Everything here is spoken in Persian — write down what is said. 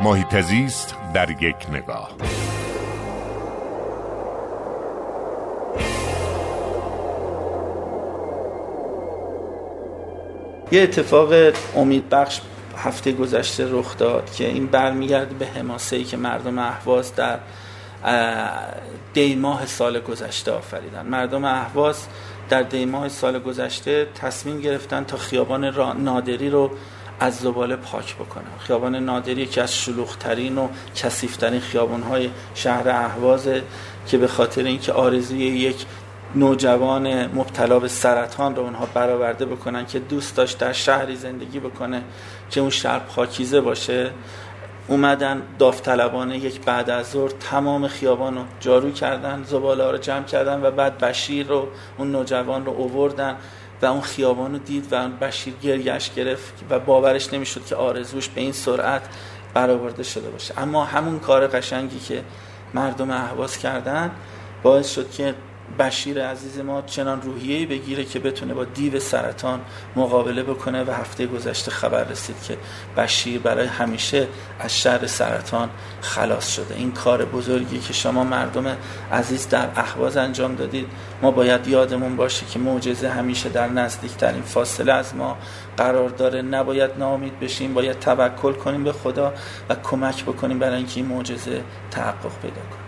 محیط زیست در یک نگاه. یه اتفاق امیدبخش هفته گذشته رخ داد که این برمیگرده به حماسه ای که مردم اهواز در دیماه سال گذشته آفریدن. مردم اهواز در دیماه سال گذشته تصمیم گرفتن تا خیابان نادری رو از زباله پاک بکنن خیابان نادری که از شلوغترین و کسیفترین خیابانهای شهر اهوازه که به خاطر اینکه آرزوی یک نوجوان مبتلا به سرطان رو اونها برآورده بکنن که دوست داشت در شهری زندگی بکنه که اون شهر پاکیزه باشه اومدن داوطلبانه یک بعد از ظهر تمام خیابان رو جارو کردن زباله رو جمع کردن و بعد بشیر رو اون نوجوان رو اووردن. و اون خیابان رو دید و بشیر گریش گرفت و باورش نمی‌شد که آرزوش به این سرعت برآورده شده باشه. اما همون کار قشنگی که مردم اهواز کردن باعث شد که بشیر عزیز ما چنان روحیه‌ای بگیره که بتونه با دیو سرطان مقابله بکنه و هفته گذشته خبر رسید که بشیر برای همیشه از شر سرطان خلاص شده. این کار بزرگی که شما مردم عزیز در احواز انجام دادید ما باید یادمون باشه که معجزه همیشه در نزدیکترین فاصله از ما قرار داره. نباید ناامید بشیم باید توکل کنیم به خدا و کمک بکنیم برای اینکه این معجزه تحقق پیدا کنه.